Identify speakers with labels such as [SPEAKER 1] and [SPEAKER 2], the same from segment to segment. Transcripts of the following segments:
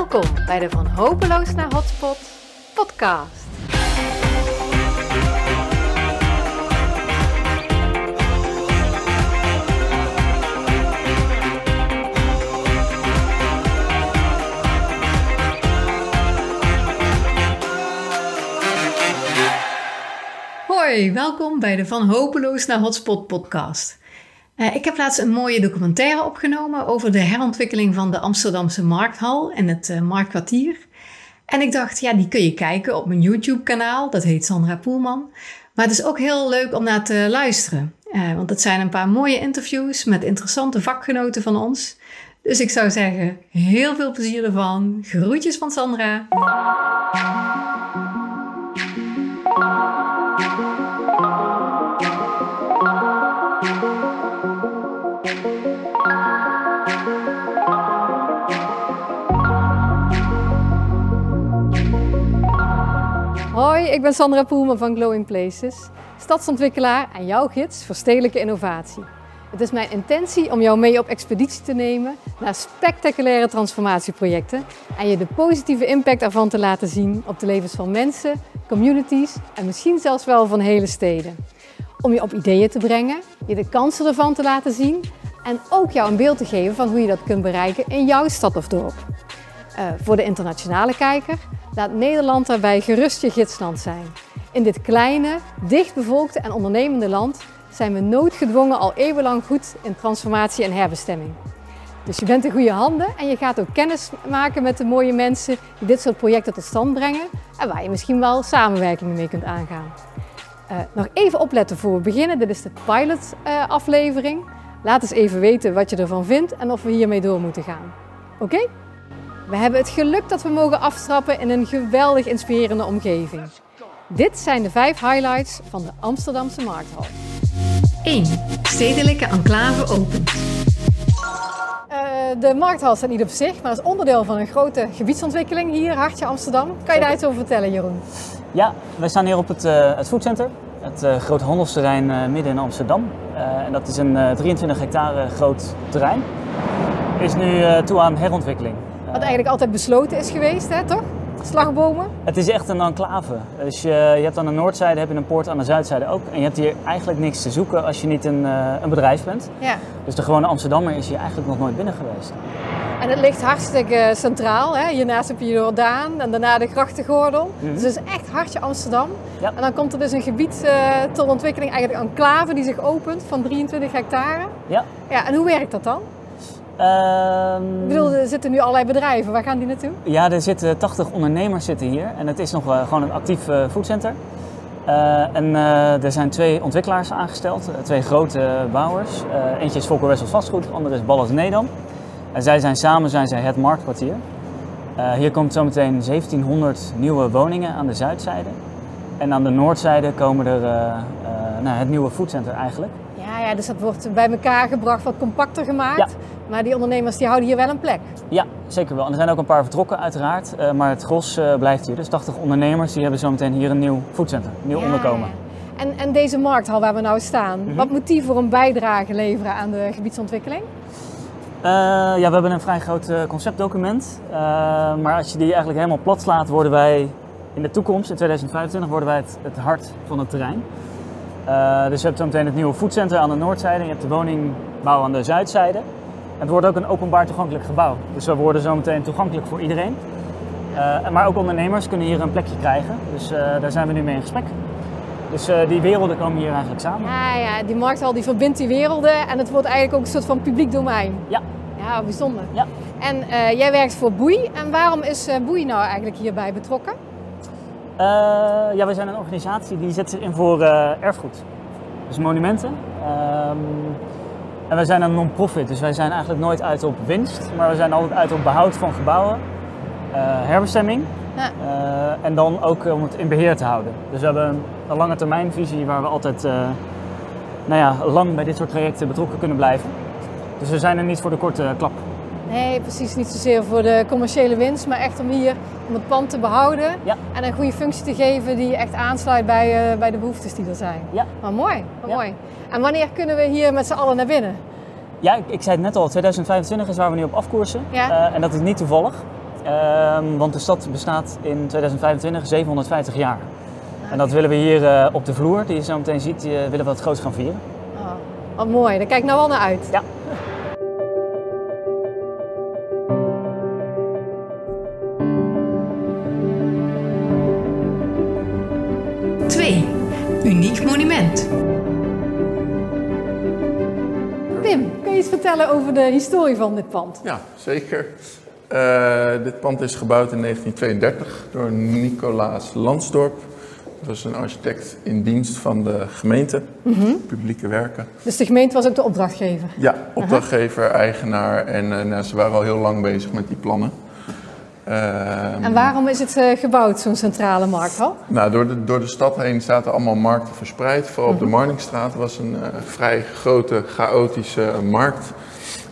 [SPEAKER 1] Welkom bij de Van Hopeloos naar Hotspot podcast. Hoi, welkom bij de Van Hopeloos naar Hotspot podcast. Uh, ik heb laatst een mooie documentaire opgenomen over de herontwikkeling van de Amsterdamse Markthal en het uh, Marktkwartier. En ik dacht, ja, die kun je kijken op mijn YouTube-kanaal. Dat heet Sandra Poelman. Maar het is ook heel leuk om naar te luisteren. Uh, want het zijn een paar mooie interviews met interessante vakgenoten van ons. Dus ik zou zeggen, heel veel plezier ervan. Groetjes van Sandra. Ik ben Sandra Poelman van Glowing Places, stadsontwikkelaar en jouw gids voor stedelijke innovatie. Het is mijn intentie om jou mee op expeditie te nemen naar spectaculaire transformatieprojecten en je de positieve impact ervan te laten zien op de levens van mensen, communities en misschien zelfs wel van hele steden. Om je op ideeën te brengen, je de kansen ervan te laten zien en ook jou een beeld te geven van hoe je dat kunt bereiken in jouw stad of dorp. Uh, voor de internationale kijker Laat Nederland daarbij gerust je gidsland zijn. In dit kleine, dichtbevolkte en ondernemende land zijn we noodgedwongen al eeuwenlang goed in transformatie en herbestemming. Dus je bent in goede handen en je gaat ook kennis maken met de mooie mensen die dit soort projecten tot stand brengen en waar je misschien wel samenwerkingen mee kunt aangaan. Uh, nog even opletten voor we beginnen. Dit is de pilot uh, aflevering. Laat eens even weten wat je ervan vindt en of we hiermee door moeten gaan. Oké? We hebben het geluk dat we mogen afstrappen in een geweldig inspirerende omgeving. Dit zijn de vijf highlights van de Amsterdamse Markthal. 1. Stedelijke enclave opent. Uh, de Markthal staat niet op zich, maar is onderdeel van een grote gebiedsontwikkeling hier, Hartje Amsterdam. Kan je daar iets over vertellen, Jeroen?
[SPEAKER 2] Ja, wij staan hier op het, uh, het foodcenter, het uh, grote handelsterrein midden in Amsterdam. en dat is een 23 hectare groot terrein. Is nu toe aan herontwikkeling.
[SPEAKER 1] Wat eigenlijk altijd besloten is geweest, hè, toch? Slagbomen?
[SPEAKER 2] Het is echt een enclave. Dus je, je hebt aan de noordzijde heb je een poort, aan de zuidzijde ook. En je hebt hier eigenlijk niks te zoeken als je niet een, uh, een bedrijf bent. Ja. Dus de gewone Amsterdammer is hier eigenlijk nog nooit binnen geweest.
[SPEAKER 1] En het ligt hartstikke centraal. Hè? Hiernaast heb je Jordaan en daarna de grachtengordel. Mm Dus het is echt hartje Amsterdam. Ja. En dan komt er dus een gebied uh, tot ontwikkeling, eigenlijk een enclave die zich opent van 23 hectare. Ja. ja. En hoe werkt dat dan? Um, ik bedoel, er zitten nu allerlei bedrijven. Waar gaan die naartoe?
[SPEAKER 2] Ja, er zitten 80 ondernemers zitten hier. En het is nog uh, gewoon een actief uh, foodcenter. Uh, en er zijn twee ontwikkelaars aangesteld. twee grote bouwers. eentje is Volker Wessels Vastgoed, de andere is Ballas Nedam. En zij zijn samen zijn zij het marktkwartier. hier komt zometeen 1700 nieuwe woningen aan de zuidzijde. En aan de noordzijde komen er nou, het nieuwe foodcenter eigenlijk.
[SPEAKER 1] Ja, ja, dus dat wordt bij elkaar gebracht, wat compacter gemaakt. Ja. Maar die ondernemers die houden hier wel een plek.
[SPEAKER 2] Ja, zeker wel. En er zijn ook een paar vertrokken uiteraard. Uh, maar het gros uh, blijft hier. Dus 80 ondernemers die hebben zometeen hier een nieuw foodcenter, een nieuw ja. onderkomen.
[SPEAKER 1] En, en deze markthal waar we nou staan, mm-hmm. wat moet die voor een bijdrage leveren aan de gebiedsontwikkeling?
[SPEAKER 2] Uh, ja, we hebben een vrij groot conceptdocument. maar als je die eigenlijk helemaal plat slaat, worden wij in de toekomst, in 2025, worden wij het, het hart van het terrein. Uh, dus je hebt zo meteen het nieuwe foodcenter aan de noordzijde en je hebt de woningbouw aan de zuidzijde. En het wordt ook een openbaar toegankelijk gebouw. Dus we worden zo meteen toegankelijk voor iedereen. Uh, maar ook ondernemers kunnen hier een plekje krijgen. Dus uh, daar zijn we nu mee in gesprek. Dus die werelden komen hier eigenlijk samen.
[SPEAKER 1] Ja, ja, die markthal die verbindt die werelden en het wordt eigenlijk ook een soort van publiek domein.
[SPEAKER 2] Ja.
[SPEAKER 1] Ja, bijzonder. Ja. En jij werkt voor Boei. En waarom is Boei nou eigenlijk hierbij betrokken?
[SPEAKER 2] Uh, ja, wij zijn een organisatie die zet zich in voor uh, erfgoed. Dus monumenten. Um, en wij zijn een non-profit, dus wij zijn eigenlijk nooit uit op winst, maar we zijn altijd uit op behoud van gebouwen, uh, herbestemming ja. en dan ook om het in beheer te houden. Dus we hebben een, een lange termijn visie waar we altijd nou ja, lang bij dit soort trajecten betrokken kunnen blijven. Dus we zijn er niet voor de korte klap.
[SPEAKER 1] Nee, precies niet zozeer voor de commerciële winst, maar echt om hier om het pand te behouden ja. en een goede functie te geven die echt aansluit bij, uh, bij de behoeftes die er zijn. Ja. Maar mooi, maar ja. mooi. En wanneer kunnen we hier met z'n allen naar binnen?
[SPEAKER 2] Ja, ik, ik, zei het net al, 2025 is waar we nu op afkoersen. Ja. Uh, en dat is niet toevallig. Ehm, want de stad bestaat in 2025 750 jaar. En dat willen we hier eh, op de vloer, die je zo meteen ziet, eh, willen we dat groot gaan vieren.
[SPEAKER 1] Oh, wat mooi, daar kijk ik nou wel naar uit.
[SPEAKER 2] Ja.
[SPEAKER 3] Uniek monument.
[SPEAKER 1] Pim, kun je iets vertellen over de historie van dit pand?
[SPEAKER 4] Ja, zeker. Uh, dit pand is gebouwd in 1932 door Nicolaas Lansdorp. Dat was een architect in dienst van de gemeente, publieke werken.
[SPEAKER 1] Dus de gemeente was ook de opdrachtgever?
[SPEAKER 4] Ja, opdrachtgever, eigenaar en uh, nou, ze waren al heel lang bezig met die plannen.
[SPEAKER 1] Uh, en waarom is het uh, gebouwd, zo'n centrale markthal?
[SPEAKER 4] Nou, door de, door de stad heen zaten allemaal markten verspreid. Vooral op de Marnixstraat was een uh, vrij grote, chaotische markt.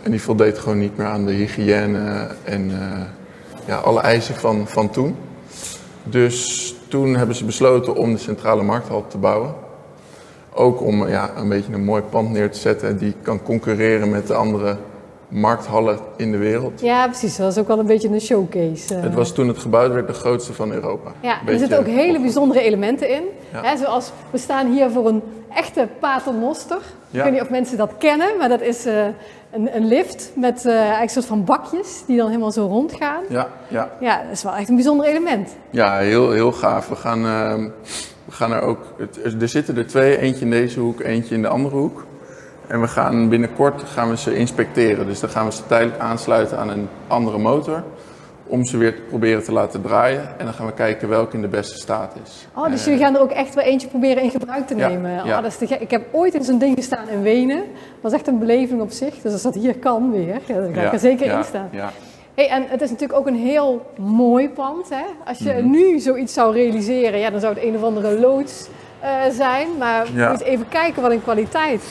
[SPEAKER 4] En die voldeed gewoon niet meer aan de hygiëne en ja, alle eisen van, van toen. Dus toen hebben ze besloten om de centrale markthal te bouwen. Ook om ja, een beetje een mooi pand neer te zetten die kan concurreren met de andere markthallen in de wereld.
[SPEAKER 1] Ja, precies. Dat was ook wel een beetje een showcase.
[SPEAKER 4] Het was toen het gebouwd werd de grootste van Europa.
[SPEAKER 1] Ja, er zitten ook hele bijzondere elementen in.
[SPEAKER 4] Ja.
[SPEAKER 1] Hè, zoals, we staan hier voor een echte paternoster.
[SPEAKER 4] Ja.
[SPEAKER 1] Ik weet niet of mensen dat kennen, maar dat is uh, een, een, lift met uh, eigenlijk een soort van bakjes die dan helemaal zo rondgaan.
[SPEAKER 4] Ja, ja.
[SPEAKER 1] ja dat is wel echt een bijzonder element.
[SPEAKER 4] Ja, heel, heel gaaf. We gaan, uh, we gaan er ook... Er zitten er twee, eentje in deze hoek, eentje in de andere hoek. En we gaan binnenkort gaan we ze inspecteren. Dus dan gaan we ze tijdelijk aansluiten aan een andere motor. Om ze weer te proberen te laten draaien. En dan gaan we kijken welke in de beste staat is.
[SPEAKER 1] Oh, dus jullie gaan er ook echt wel eentje proberen in gebruik te
[SPEAKER 4] Ja,
[SPEAKER 1] nemen.
[SPEAKER 4] ja.
[SPEAKER 1] Oh, dat is te gek. Ik heb ooit in zo'n ding gestaan in Wenen. Dat is echt een beleving op zich. Dus als dat hier kan weer, ja, dan ga ik er zeker
[SPEAKER 4] ja,
[SPEAKER 1] in staan.
[SPEAKER 4] Ja.
[SPEAKER 1] Hey, en het is natuurlijk ook een heel mooi pand. Hè? Als je
[SPEAKER 4] Mhm.
[SPEAKER 1] nu zoiets zou realiseren, ja, dan zou het een of andere loods eh, zijn. Maar
[SPEAKER 4] Ja.
[SPEAKER 1] moet even kijken wat een kwaliteit.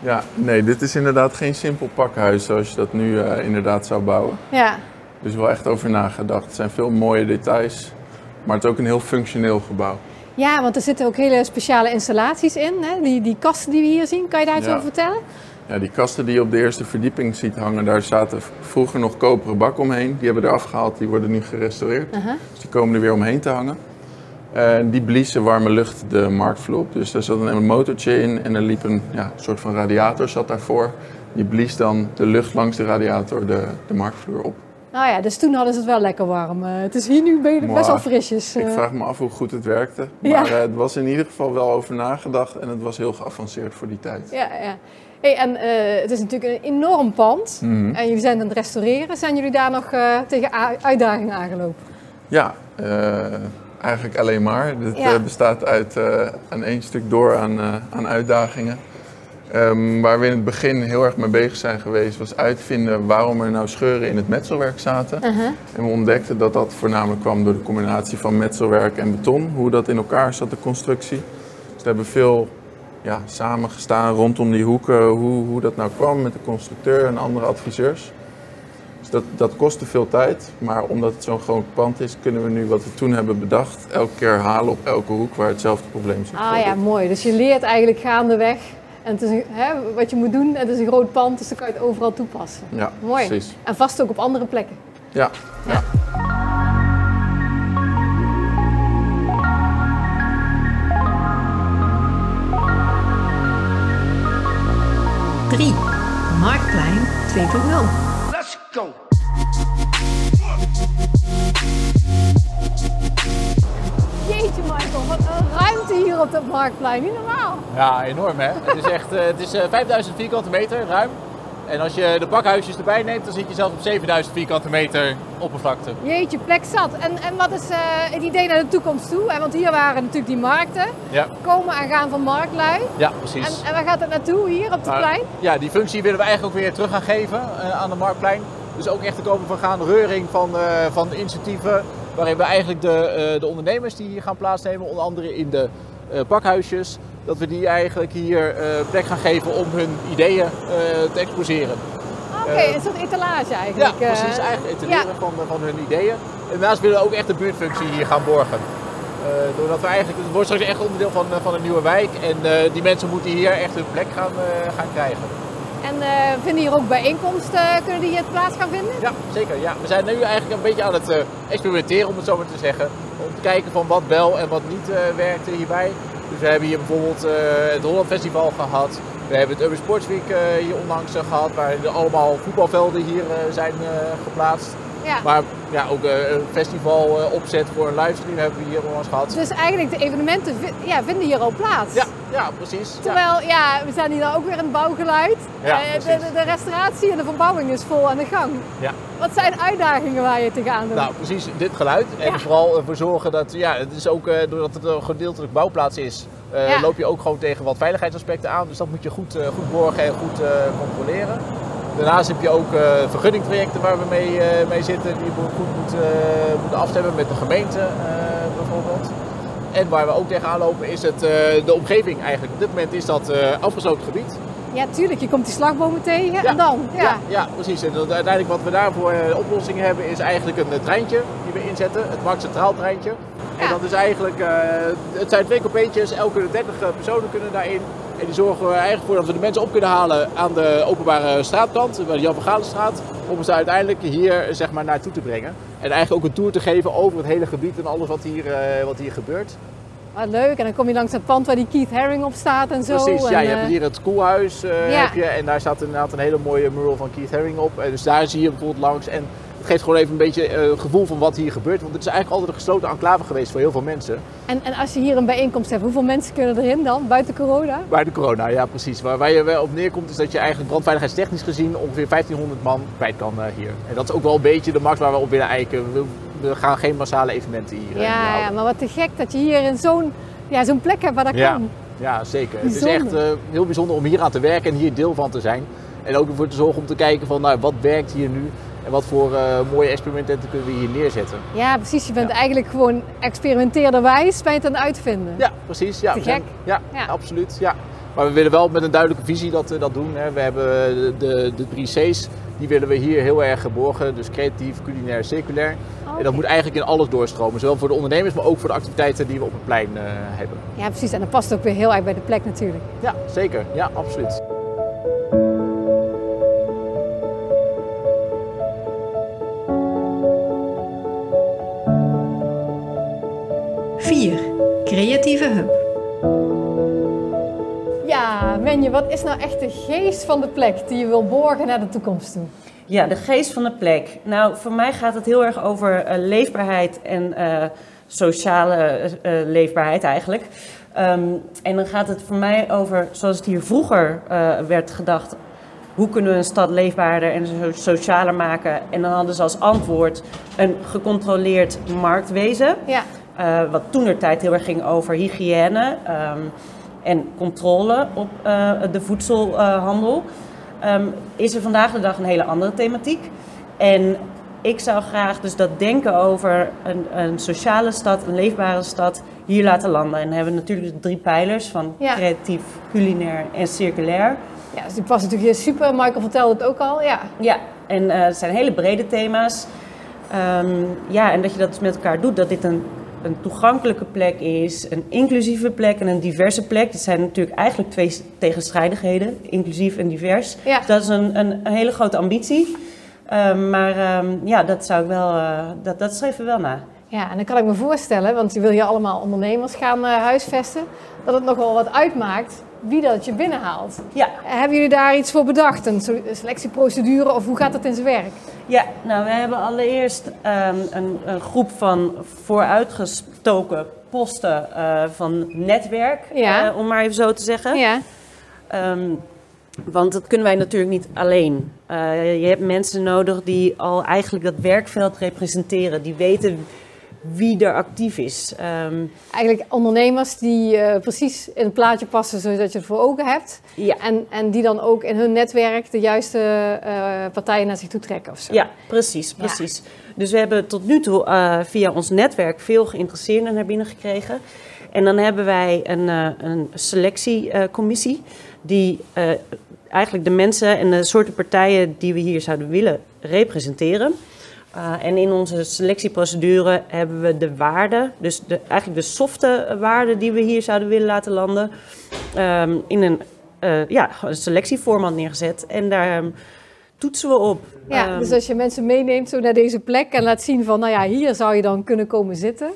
[SPEAKER 4] Ja, nee, dit is inderdaad geen simpel pakhuis zoals je dat nu eh, inderdaad zou bouwen.
[SPEAKER 1] Ja,
[SPEAKER 4] Dus wel echt over nagedacht. Het zijn veel mooie details. Maar het is ook een heel functioneel gebouw.
[SPEAKER 1] ja want er zitten ook hele speciale installaties in. Hè? Die, die kasten die we hier zien, kan je daar iets
[SPEAKER 4] Ja.
[SPEAKER 1] over vertellen?
[SPEAKER 4] Ja, die kasten die je op de eerste verdieping ziet hangen, daar zaten vroeger nog koperen bakken omheen. Die hebben we eraf gehaald, die worden nu gerestaureerd. Dus die komen er weer omheen te hangen. En die bliezen warme lucht de marktvloer op. Dus daar zat een, motortje in en er liep een ja, soort van radiator zat daarvoor. Die blies dan de lucht langs de radiator de, de marktvloer op.
[SPEAKER 1] Nou ja, dus toen hadden ze het wel lekker warm. Eh, het is hier nu be- best wel frisjes.
[SPEAKER 4] Ik
[SPEAKER 1] eh.
[SPEAKER 4] vraag me af hoe goed het werkte. Maar
[SPEAKER 1] Ja.
[SPEAKER 4] het was in ieder geval wel over nagedacht en het was heel geavanceerd voor die tijd.
[SPEAKER 1] Ja, ja. Hey, en het is natuurlijk een enorm pand.
[SPEAKER 4] Mhm.
[SPEAKER 1] En jullie zijn aan het restaureren. Zijn jullie daar nog tegen uitdagingen aangelopen?
[SPEAKER 4] Ja, eigenlijk alleen maar. Het
[SPEAKER 1] Ja.
[SPEAKER 4] eh, bestaat uit eh, aan één stuk door aan, eh, aan uitdagingen. Ehm, waar we in het begin heel erg mee bezig zijn geweest, was uitvinden waarom er nou scheuren in het metselwerk zaten.
[SPEAKER 1] Uh-huh.
[SPEAKER 4] En we ontdekten dat dat voornamelijk kwam door de combinatie van metselwerk en beton, hoe dat in elkaar zat, de constructie. Dus we hebben veel ja, samengestaan rondom die hoeken, hoe, hoe dat nou kwam met de constructeur en andere adviseurs. Dat, dat kostte veel tijd, maar omdat het zo'n groot pand is, kunnen we nu wat we toen hebben bedacht, elke keer herhalen op elke hoek waar hetzelfde probleem zit.
[SPEAKER 1] Ah ja, mooi. Dus je leert eigenlijk gaandeweg. En het is een, hè, wat je moet doen. Het is een groot pand, dus dan kan je het overal toepassen.
[SPEAKER 4] Ja,
[SPEAKER 1] Mooi.
[SPEAKER 4] precies.
[SPEAKER 1] En vast ook op andere plekken.
[SPEAKER 4] Ja, ja.
[SPEAKER 3] Drie. Marktplein 2.0.
[SPEAKER 5] Let's go.
[SPEAKER 1] Jeetje Michael, wat een ruimte hier op dat marktplein. Niet normaal.
[SPEAKER 6] Ja, enorm hè. Het is echt eh, het is, eh, 5000 vierkante meter ruim. En als je de bakhuisjes erbij neemt, dan zit je zelfs op 7000 vierkante meter oppervlakte.
[SPEAKER 1] Jeetje, plek zat. En, en wat is eh, het idee naar de toekomst toe? Hè, Want hier waren natuurlijk die markten.
[SPEAKER 6] Ja,
[SPEAKER 1] Komen en gaan van marktlui.
[SPEAKER 6] ja precies.
[SPEAKER 1] En, en waar gaat het naartoe hier op het
[SPEAKER 6] Maar,
[SPEAKER 1] plein?
[SPEAKER 6] ja, die functie willen we eigenlijk ook weer terug gaan geven eh, aan de Marktplein. Dus ook echt te komen van gaan reuring van, eh, van initiatieven. Waarin we eigenlijk de, eh, de ondernemers die hier gaan plaatsnemen, onder andere in de eh pakhuisjes, dat we die eigenlijk hier plek gaan geven om hun ideeën te exposeren.
[SPEAKER 1] Oké,
[SPEAKER 6] eh,
[SPEAKER 1] een soort etalage
[SPEAKER 6] Ja,
[SPEAKER 1] eigenlijk. eh.
[SPEAKER 6] precies. Eigenlijk etaleren van, van hun ideeën. En daarnaast willen we ook echt de buurtfunctie hier gaan borgen. Doordat we eigenlijk, het wordt straks echt onderdeel van, van een nieuwe wijk. En die mensen moeten hier echt hun plek gaan, gaan krijgen.
[SPEAKER 1] En eh, vinden hier ook bijeenkomsten, kunnen die hier plaats gaan vinden?
[SPEAKER 6] Ja, zeker. Ja. We zijn nu eigenlijk een beetje aan het eh, experimenteren, om het zo maar te zeggen. Om te kijken van wat wel en wat niet uh, werkte hierbij. Dus we hebben hier bijvoorbeeld het Holland Festival gehad. We hebben het Urban Sports Week hier onlangs gehad, waar allemaal voetbalvelden hier zijn geplaatst. Ja. Maar ja, ook een festival opzet voor een livestream hebben we hier onlangs gehad.
[SPEAKER 1] Dus eigenlijk de evenementen ja, vinden hier al plaats.
[SPEAKER 6] Ja, ja precies.
[SPEAKER 1] Terwijl, ja. we zijn hier dan ook weer in het bouwgeluid. Ja, uh, de, de, restauratie en de verbouwing is vol aan de gang. Ja. Wat zijn uitdagingen waar je tegenaan doet?
[SPEAKER 6] Nou, precies dit geluid. En vooral ervoor zorgen dat, ja, het is ook doordat het een gedeeltelijk bouwplaats is, loop je ook gewoon tegen wat veiligheidsaspecten aan. Dus dat moet je goed, goed borgen en goed controleren. Daarnaast heb je ook vergunningtrajecten waar we mee, mee zitten, die we goed moet, moeten afstemmen met de gemeente. En waar we ook tegenaan lopen is het, de omgeving eigenlijk. Op dit moment is dat afgesloten gebied.
[SPEAKER 1] Ja, tuurlijk. Je komt die slagbomen tegen en dan.
[SPEAKER 6] Ja. ja. Ja, precies. En uiteindelijk wat we daarvoor oplossingen hebben is eigenlijk een treintje die we inzetten. Het Max Centraal treintje. En dat is eigenlijk, het zijn twee coupeetjes, elke 30 personen kunnen daarin. En die zorgen we eigenlijk voor dat we de mensen op kunnen halen aan de openbare straatkant, bij de Jan van Galenstraat, om ze uiteindelijk hier zeg maar, naartoe te brengen. En eigenlijk ook een tour te geven over het hele gebied en alles wat hier, uh, wat hier gebeurt.
[SPEAKER 1] Wat leuk, en dan kom je langs het pand waar die Keith Haring op staat en zo.
[SPEAKER 6] Precies,
[SPEAKER 1] en,
[SPEAKER 6] ja, je hebt hier het koelhuis uh, heb je, en daar staat inderdaad een hele mooie mural van Keith Haring op. En dus daar zie je bijvoorbeeld langs. En geeft gewoon even een beetje uh, gevoel van wat hier gebeurt. Want het is eigenlijk altijd een gesloten enclave geweest voor heel veel mensen.
[SPEAKER 1] En, en als je hier een bijeenkomst hebt, hoeveel mensen kunnen erin dan, buiten corona?
[SPEAKER 6] Buiten corona, ja precies. Waar, waar je wel op neerkomt is dat je eigenlijk brandveiligheidstechnisch gezien ongeveer 1500 man kwijt kan uh, hier. En dat is ook wel een beetje de max waar we op willen eiken. We, we gaan geen massale evenementen hier
[SPEAKER 1] uh, ja, ja, maar wat te gek dat je hier in zo'n ja, zo'n plek hebt waar dat
[SPEAKER 6] ja.
[SPEAKER 1] kan.
[SPEAKER 6] Ja, zeker. Bijzonder. Het is echt heel bijzonder om hier aan te werken en hier deel van te zijn. En ook ervoor te zorgen om te kijken van nou, wat werkt hier nu en wat voor uh, mooie experimenten kunnen we hier neerzetten.
[SPEAKER 1] Ja, precies. Je bent ja. eigenlijk gewoon experimenteerderwijs bij het aan het uitvinden.
[SPEAKER 6] Ja, precies. Ja,
[SPEAKER 1] Te gek.
[SPEAKER 6] ja, ja, absoluut. Ja. Maar we willen wel met een duidelijke visie dat, dat doen. Hè. We hebben de, de, de drie C's, die willen we hier heel erg geborgen. Dus creatief, culinair, circulair. Okay. En dat moet eigenlijk in alles doorstromen. Zowel voor de ondernemers, maar ook voor de activiteiten die we op het plein uh, hebben.
[SPEAKER 1] Ja, precies. En dat past ook weer heel erg bij de plek natuurlijk.
[SPEAKER 6] Ja, zeker. Ja, absoluut.
[SPEAKER 3] Creatieve Hub.
[SPEAKER 1] Ja, Menje, wat is nou echt de geest van de plek die je wil borgen naar de toekomst toe?
[SPEAKER 5] Ja, de geest van de plek. Nou, voor mij gaat het heel erg over uh, leefbaarheid en uh, sociale uh, leefbaarheid eigenlijk. Um, en dan gaat het voor mij over, zoals het hier vroeger werd gedacht, hoe kunnen we een stad leefbaarder en socialer maken? En dan hadden ze als antwoord een gecontroleerd marktwezen. Ja. Uh, wat tijd heel erg ging over hygiëne um, en controle op uh, de voedselhandel, um, is er vandaag de dag een hele andere thematiek. En ik zou graag dus dat denken over een, een sociale stad, een leefbare stad, hier laten landen. En dan hebben we natuurlijk de drie pijlers van ja. creatief, culinair en circulair.
[SPEAKER 1] Ja, dus die past natuurlijk hier super. Michael vertelde het ook al, ja.
[SPEAKER 5] Ja, en uh, het zijn hele brede thema's. Um, ja, en dat je dat dus met elkaar doet, dat dit een een toegankelijke plek is, een inclusieve plek en een diverse plek. Dat zijn natuurlijk eigenlijk twee tegenstrijdigheden, inclusief en divers. Ja. Dat is een, een, hele grote ambitie. Uh, maar um, ja, dat zou ik wel, uh, dat, dat we wel na.
[SPEAKER 1] Ja, en dan kan ik me voorstellen, want je wil hier allemaal ondernemers gaan uh, huisvesten, dat het nogal wat uitmaakt wie dat je binnenhaalt. Ja. Hebben jullie daar iets voor bedacht? Een selectieprocedure of hoe gaat dat in zijn werk?
[SPEAKER 5] Ja, nou we hebben allereerst um, een, een, groep van vooruitgestoken posten uh, van netwerk, ja. uh, om maar even zo te zeggen. Ja. Um, want dat kunnen wij natuurlijk niet alleen. Uh, je hebt mensen nodig die al eigenlijk dat werkveld representeren. Die weten wie er actief is.
[SPEAKER 1] Um, Eigenlijk ondernemers die uh, precies in het plaatje passen zodat je het voor ogen hebt. Ja. En, en die dan ook in hun netwerk de juiste uh, partijen naar zich toe trekken of zo.
[SPEAKER 5] Ja, precies, precies. Ja. Dus we hebben tot nu toe uh, via ons netwerk veel geïnteresseerden naar binnen gekregen. En dan hebben wij een, een selectiecommissie die eigenlijk de mensen en de soorten partijen die we hier zouden willen representeren. Uh, en in onze selectieprocedure hebben we de waarden, dus de, eigenlijk de softe waarden die we hier zouden willen laten landen, um, in een eh, ja, een selectieformat neergezet. En daar ehm, toetsen we op.
[SPEAKER 1] Ja,
[SPEAKER 5] Ehm,
[SPEAKER 1] dus als je mensen meeneemt zo naar deze plek en laat zien van, nou ja, hier zou je dan kunnen komen zitten.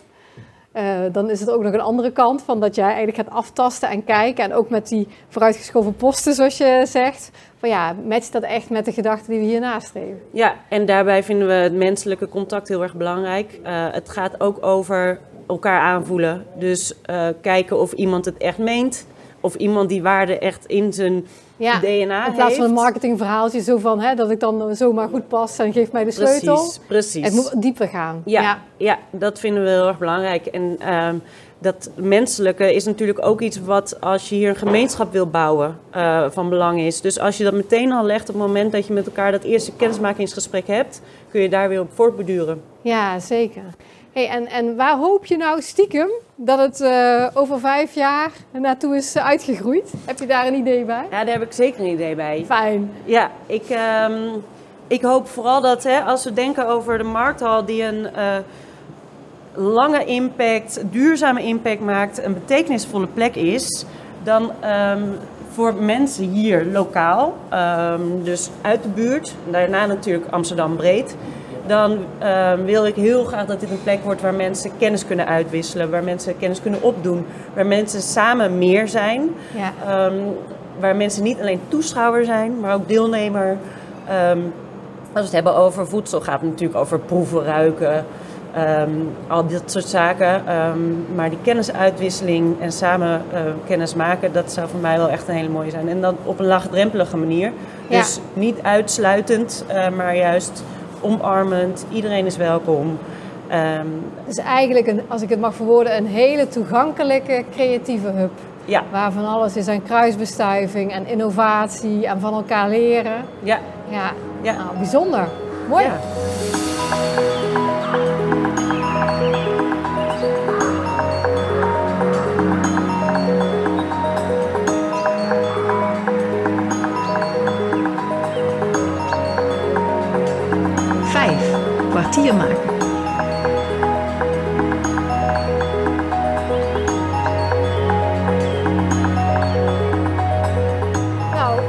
[SPEAKER 1] Eh, dan is het ook nog een andere kant van dat jij eigenlijk gaat aftasten en kijken. En ook met die vooruitgeschoven posten, zoals je zegt. Van ja, matcht dat echt met de gedachten die we hier nastreven?
[SPEAKER 5] Ja, en daarbij vinden we het menselijke contact heel erg belangrijk. Eh, het gaat ook over elkaar aanvoelen. Dus eh, kijken of iemand het echt meent. Of iemand die waarde echt in zijn
[SPEAKER 1] Ja,
[SPEAKER 5] DNA
[SPEAKER 1] in plaats van een marketingverhaaltje zo van hè, dat ik dan zomaar goed pas en geef mij de sleutel.
[SPEAKER 5] Precies, precies.
[SPEAKER 1] Het moet dieper gaan.
[SPEAKER 5] Ja, ja. dat vinden we heel erg belangrijk. En ehm, dat menselijke is natuurlijk ook iets wat als je hier een gemeenschap wil bouwen eh, van belang is. Dus als je dat meteen al legt op het moment dat je met elkaar dat eerste kennismakingsgesprek hebt, kun je daar weer op voortbeduren.
[SPEAKER 1] Ja, zeker. Hey, en, en waar hoop je nou stiekem dat het eh, over vijf jaar naartoe is eh, uitgegroeid? Heb je daar een idee bij?
[SPEAKER 5] Ja, daar heb ik zeker een idee bij.
[SPEAKER 1] Fijn.
[SPEAKER 5] Ja, ik, ehm, ik hoop vooral dat hè, als we denken over de markthal die een eh, lange impact, duurzame impact maakt, een betekenisvolle plek is, dan ehm, voor mensen hier lokaal, ehm, dus uit de buurt, daarna natuurlijk Amsterdam breed, dan ehm, wil ik heel graag dat dit een plek wordt waar mensen kennis kunnen uitwisselen, waar mensen kennis kunnen opdoen, waar mensen samen meer zijn.
[SPEAKER 1] Ja.
[SPEAKER 5] Ehm, waar mensen niet alleen toeschouwer zijn, maar ook deelnemer. Ehm, als we het hebben over voedsel, gaat het natuurlijk over proeven, ruiken, al dit soort zaken. Maar die kennisuitwisseling en samen eh, kennis maken, dat zou voor mij wel echt een hele mooie zijn. En dan op een laagdrempelige manier.
[SPEAKER 1] Ja.
[SPEAKER 5] Dus niet uitsluitend, eh, maar juist omarmend. Iedereen is welkom. Ehm,
[SPEAKER 1] Het is eigenlijk, een, als ik het mag verwoorden, een hele toegankelijke creatieve hub.
[SPEAKER 5] ja,
[SPEAKER 1] Waar van alles is aan kruisbestuiving en innovatie en van elkaar leren.
[SPEAKER 5] ja,
[SPEAKER 1] Ja,
[SPEAKER 5] ja.
[SPEAKER 1] nou, bijzonder. Mooi.
[SPEAKER 5] ja.
[SPEAKER 3] Kwartier maken.
[SPEAKER 1] Nou,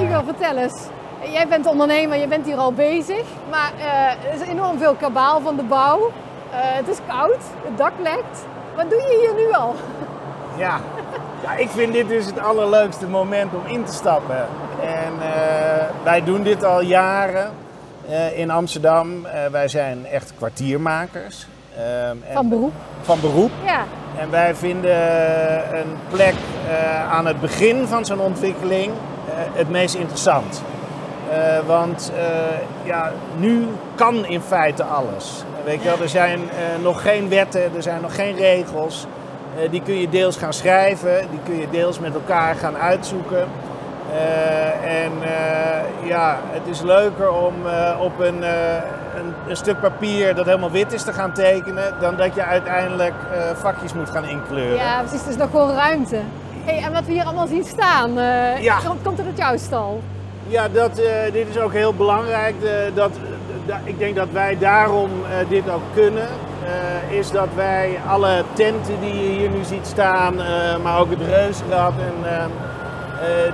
[SPEAKER 1] Igor, vertel eens. Jij bent ondernemer, je bent hier al bezig. Maar eh, er is enorm veel kabaal van de bouw. Eh, het is koud, het dak lekt. Wat doe je hier nu al?
[SPEAKER 7] Ja. ja, ik vind dit dus het allerleukste moment om in te stappen. En eh, wij doen dit al jaren in Amsterdam. Eh, wij zijn echt kwartiermakers. Ehm,
[SPEAKER 1] Van beroep?
[SPEAKER 7] Van beroep.
[SPEAKER 1] Ja.
[SPEAKER 7] En wij vinden een plek eh, aan het begin van zo'n ontwikkeling eh, het meest interessant. Eh, want eh, ja, nu kan in feite alles. Weet je wel, er zijn eh, nog geen wetten, er zijn nog geen regels. Eh, die kun je deels gaan schrijven, die kun je deels met elkaar gaan uitzoeken. Eh, en eh, ja, het is leuker om eh, op een, een, een stuk papier dat helemaal wit is te gaan tekenen, dan dat je uiteindelijk vakjes moet gaan inkleuren.
[SPEAKER 1] ja, precies. Het is nog gewoon ruimte. Hey, en wat we hier allemaal zien staan,
[SPEAKER 7] Ja.
[SPEAKER 1] komt- het uit jouw stal?
[SPEAKER 7] Ja, dat, dit is ook heel belangrijk. dat, da- ik denk dat wij daarom dit ook kunnen. is dat wij alle tenten die je hier nu ziet staan, maar ook het reuzenrad, en,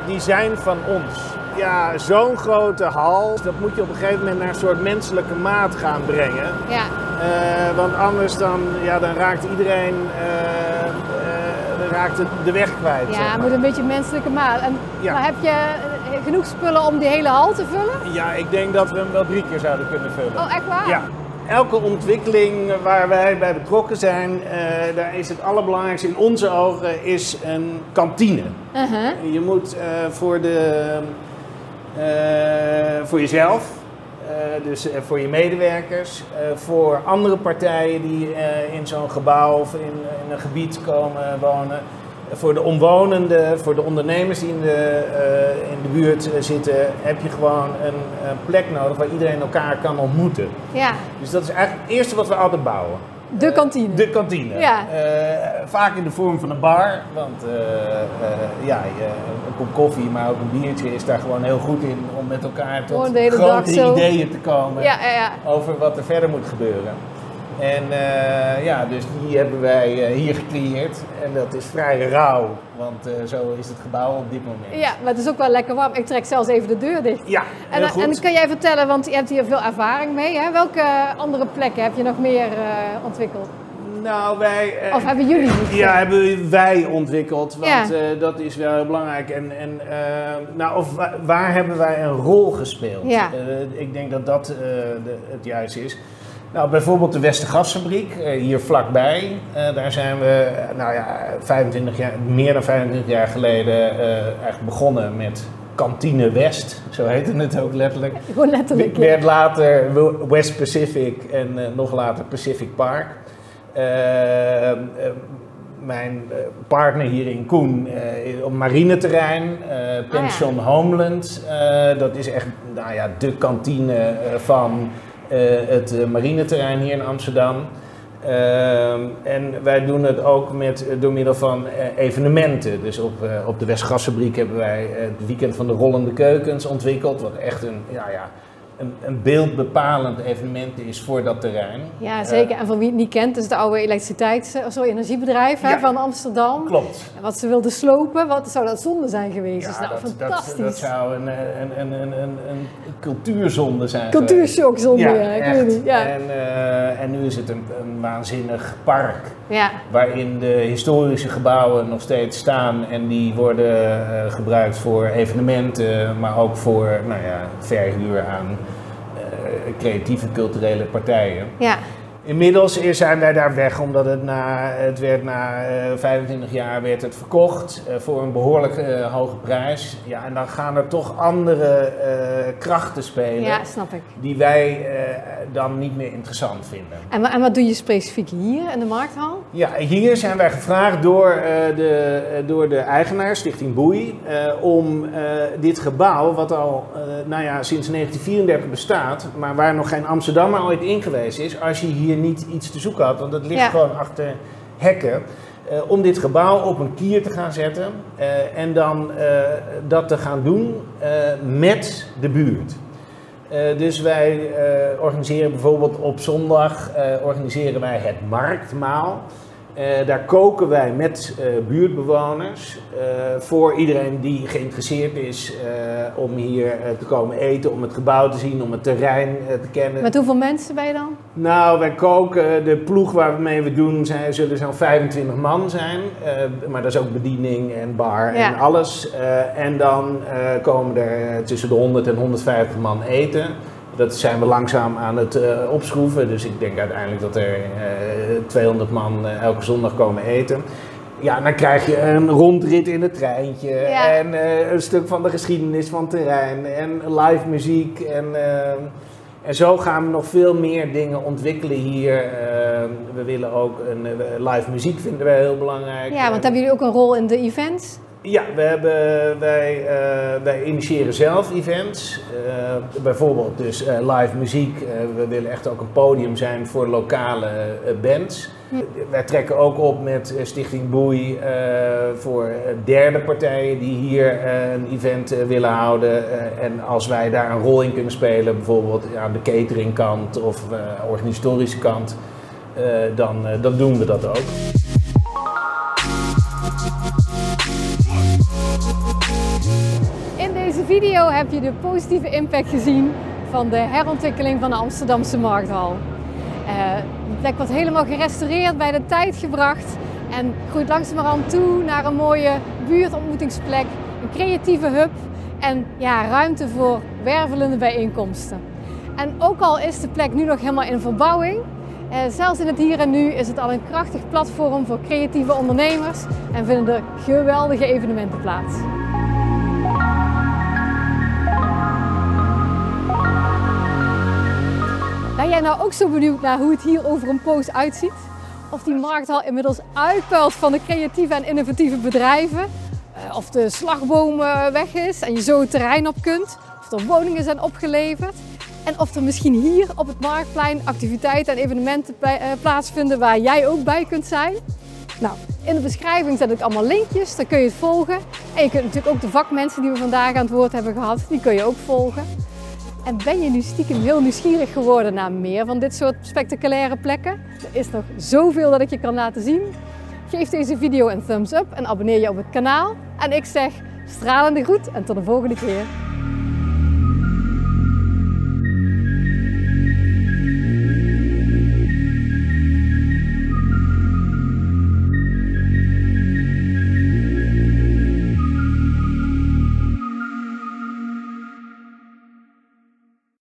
[SPEAKER 7] die zijn van ons. Ja, zo'n grote hal, dat moet je op een gegeven moment naar een soort menselijke maat gaan brengen.
[SPEAKER 1] Ja.
[SPEAKER 7] Eh, want anders dan, ja, dan raakt iedereen eh, eh, raakt de, de weg kwijt. zeg
[SPEAKER 1] Ja,
[SPEAKER 7] maar.
[SPEAKER 1] moet een beetje menselijke maat. En,
[SPEAKER 7] Ja.
[SPEAKER 1] Maar heb je eh, genoeg spullen om die hele hal te vullen?
[SPEAKER 7] Ja, ik denk dat we hem wel drie keer zouden kunnen vullen.
[SPEAKER 1] Oh, echt waar?
[SPEAKER 7] Ja. Elke ontwikkeling waar wij bij betrokken zijn, eh, daar is het allerbelangrijkste in onze ogen is een kantine.
[SPEAKER 1] Uh-huh.
[SPEAKER 7] Je moet eh, voor, de, eh, voor jezelf, dus voor je medewerkers, voor andere partijen die in zo'n gebouw of in, in een gebied komen wonen, voor de omwonenden, voor de ondernemers die in de, eh, in de buurt eh, zitten, heb je gewoon een, een plek nodig waar iedereen elkaar kan ontmoeten.
[SPEAKER 1] Ja,
[SPEAKER 7] Dus dat is eigenlijk het eerste wat we altijd bouwen.
[SPEAKER 1] de kantine.
[SPEAKER 7] De kantine.
[SPEAKER 1] Ja.
[SPEAKER 7] Eh, vaak in de vorm van een bar. Want eh, eh, ja, een kop koffie, maar ook een biertje is daar gewoon heel goed in om met elkaar tot grote ideeën te komen
[SPEAKER 1] Ja, ja, ja.
[SPEAKER 7] over wat er verder moet gebeuren. En eh, ja, dus die hebben wij eh, hier gecreëerd. En dat is vrij rauw, want eh, zo is het gebouw op dit moment.
[SPEAKER 1] Ja, maar het is ook wel lekker warm. Ik trek zelfs even de deur dicht.
[SPEAKER 7] Ja,
[SPEAKER 1] En,
[SPEAKER 7] goed.
[SPEAKER 1] en kan jij vertellen, want je hebt hier veel ervaring mee. Hè? Welke andere plekken heb je nog meer eh, ontwikkeld?
[SPEAKER 7] Nou, wij... eh,
[SPEAKER 1] Of hebben jullie die?
[SPEAKER 7] Ja, hebben wij ontwikkeld, want
[SPEAKER 1] Ja.
[SPEAKER 7] eh, dat is wel heel belangrijk. En, en eh, nou, of wa- waar hebben wij een rol gespeeld?
[SPEAKER 1] Ja.
[SPEAKER 7] Eh, ik denk dat dat eh, de, het juiste is. Nou, bijvoorbeeld de Westergasfabriek, eh, hier vlakbij. Eh, daar zijn we, eh, nou ja, 25 jaar, meer dan 25 jaar geleden eigenlijk begonnen met Kantine West. Zo heette het ook letterlijk.
[SPEAKER 1] Gewoon letterlijk. ja.
[SPEAKER 7] Werd later West Pacific en nog later Pacific Park. Mijn partner hierin, Koen, eh, op marineterrein, eh Pension Homeland. Dat is echt nou ja, de kantine van het eh, marineterrein hier in Amsterdam. Ehm, en wij doen het ook met, eh, door middel van eh, evenementen. Dus op, eh, op de Westgasfabriek hebben wij eh, het weekend van de rollende keukens ontwikkeld. Wat echt een, ja, ja, een, een beeldbepalend evenement is voor dat terrein.
[SPEAKER 1] Ja, zeker. En voor wie het niet kent, is het oude elektriteits- of sorry, energiebedrijf hè, van Amsterdam.
[SPEAKER 7] Klopt.
[SPEAKER 1] En wat ze wilden slopen, wat zou dat zonde zijn geweest?
[SPEAKER 7] Ja,
[SPEAKER 1] nou
[SPEAKER 7] dat, dat,
[SPEAKER 1] fantastisch.
[SPEAKER 7] dat zou een, eh, een, een, een, een, een cultuurzonde zijn.
[SPEAKER 1] Cultuurshock zonde, ja,
[SPEAKER 7] Ja,
[SPEAKER 1] ik
[SPEAKER 7] echt.
[SPEAKER 1] weet niet. Ja.
[SPEAKER 7] En, eh, en nu is het een, een waanzinnig park.
[SPEAKER 1] ja.
[SPEAKER 7] waarin de historische gebouwen nog steeds staan en die worden eh, gebruikt voor evenementen, maar ook voor nou ja, verhuur aan eh, creatieve culturele partijen.
[SPEAKER 1] ja.
[SPEAKER 7] Inmiddels zijn wij daar weg, omdat het na, het werd na eh, 25 jaar werd het verkocht eh, voor een behoorlijk eh, hoge prijs. Ja, en dan gaan er toch andere eh, krachten spelen
[SPEAKER 1] ja, snap ik.
[SPEAKER 7] die wij eh, dan niet meer interessant vinden.
[SPEAKER 1] En, en wat doe je specifiek hier in de markthal?
[SPEAKER 7] Ja, hier zijn wij gevraagd door, eh, de, eh, door de eigenaar, Stichting Boei, eh, om eh, dit gebouw, wat al eh, nou ja, sinds 1934 bestaat, maar waar nog geen Amsterdammer ooit in geweest is, als je hier niet iets te zoeken had, want het ligt
[SPEAKER 1] Ja.
[SPEAKER 7] gewoon achter hekken, eh, om dit gebouw op een kier te gaan zetten eh, en dan eh, dat te gaan doen met de buurt. Dus wij organiseren bijvoorbeeld op zondag organiseren wij het marktmaal. Eh, daar koken wij met eh, buurtbewoners eh, voor iedereen die geïnteresseerd is om hier te komen eten, om het gebouw te zien, om het terrein te kennen.
[SPEAKER 1] Met hoeveel mensen ben je dan?
[SPEAKER 7] Nou, wij koken, de ploeg waarmee we doen, zijn, zullen zo'n 25 man zijn. Maar dat is ook bediening en bar
[SPEAKER 1] Ja.
[SPEAKER 7] en alles. En dan komen er tussen de 100 en 150 man eten. Dat zijn we langzaam aan het eh, opschroeven. Dus ik denk uiteindelijk dat er eh 200 man eh, elke zondag komen eten. Ja, dan krijg je een rondrit in het treintje.
[SPEAKER 1] Ja.
[SPEAKER 7] En eh, een stuk van de geschiedenis van het terrein. En live muziek. En, eh, en zo gaan we nog veel meer dingen ontwikkelen hier. Eh, we willen ook een eh, live muziek vinden wij heel belangrijk.
[SPEAKER 1] Ja, want hebben jullie ook een rol in de events?
[SPEAKER 7] Ja, we hebben, wij, eh, wij initiëren zelf events. Eh, bijvoorbeeld dus eh, live muziek. We willen echt ook een podium zijn voor lokale bands. Wij trekken ook op met Stichting Boei voor derde partijen die hier een event willen houden. En als wij daar een rol in kunnen spelen, bijvoorbeeld aan de cateringkant of organisatorische kant, dan, dan doen we dat ook.
[SPEAKER 1] Deze video heb je de positieve impact gezien van de herontwikkeling van de Amsterdamse Markthal. Eh, de plek wordt helemaal gerestaureerd, bij de tijd gebracht en groeit langzamerhand toe naar een mooie buurtontmoetingsplek, een creatieve hub en ja, ruimte voor wervelende bijeenkomsten. En ook al is de plek nu nog helemaal in verbouwing, eh, zelfs in het hier en nu is het al een krachtig platform voor creatieve ondernemers en vinden er geweldige evenementen plaats. Ben jij nou ook zo benieuwd naar hoe het hier over een poos uitziet? Of die markthal inmiddels uitpuilt van de creatieve en innovatieve bedrijven? Eh, Of de slagboom weg is en je zo het terrein op kunt? Of er woningen zijn opgeleverd? En of er misschien hier op het Marktplein activiteiten en evenementen eh, plaatsvinden waar jij ook bij kunt zijn? Nou, in de beschrijving zet ik allemaal linkjes, dan kun je het volgen. En je kunt natuurlijk ook de vakmensen die we vandaag aan het woord hebben gehad, die kun je ook volgen. En ben je nu stiekem heel nieuwsgierig geworden naar meer van dit soort spectaculaire plekken? Er is nog zoveel dat ik je kan laten zien. Geef deze video een thumbs up en abonneer je op het kanaal. En ik zeg stralende groet en tot de volgende keer.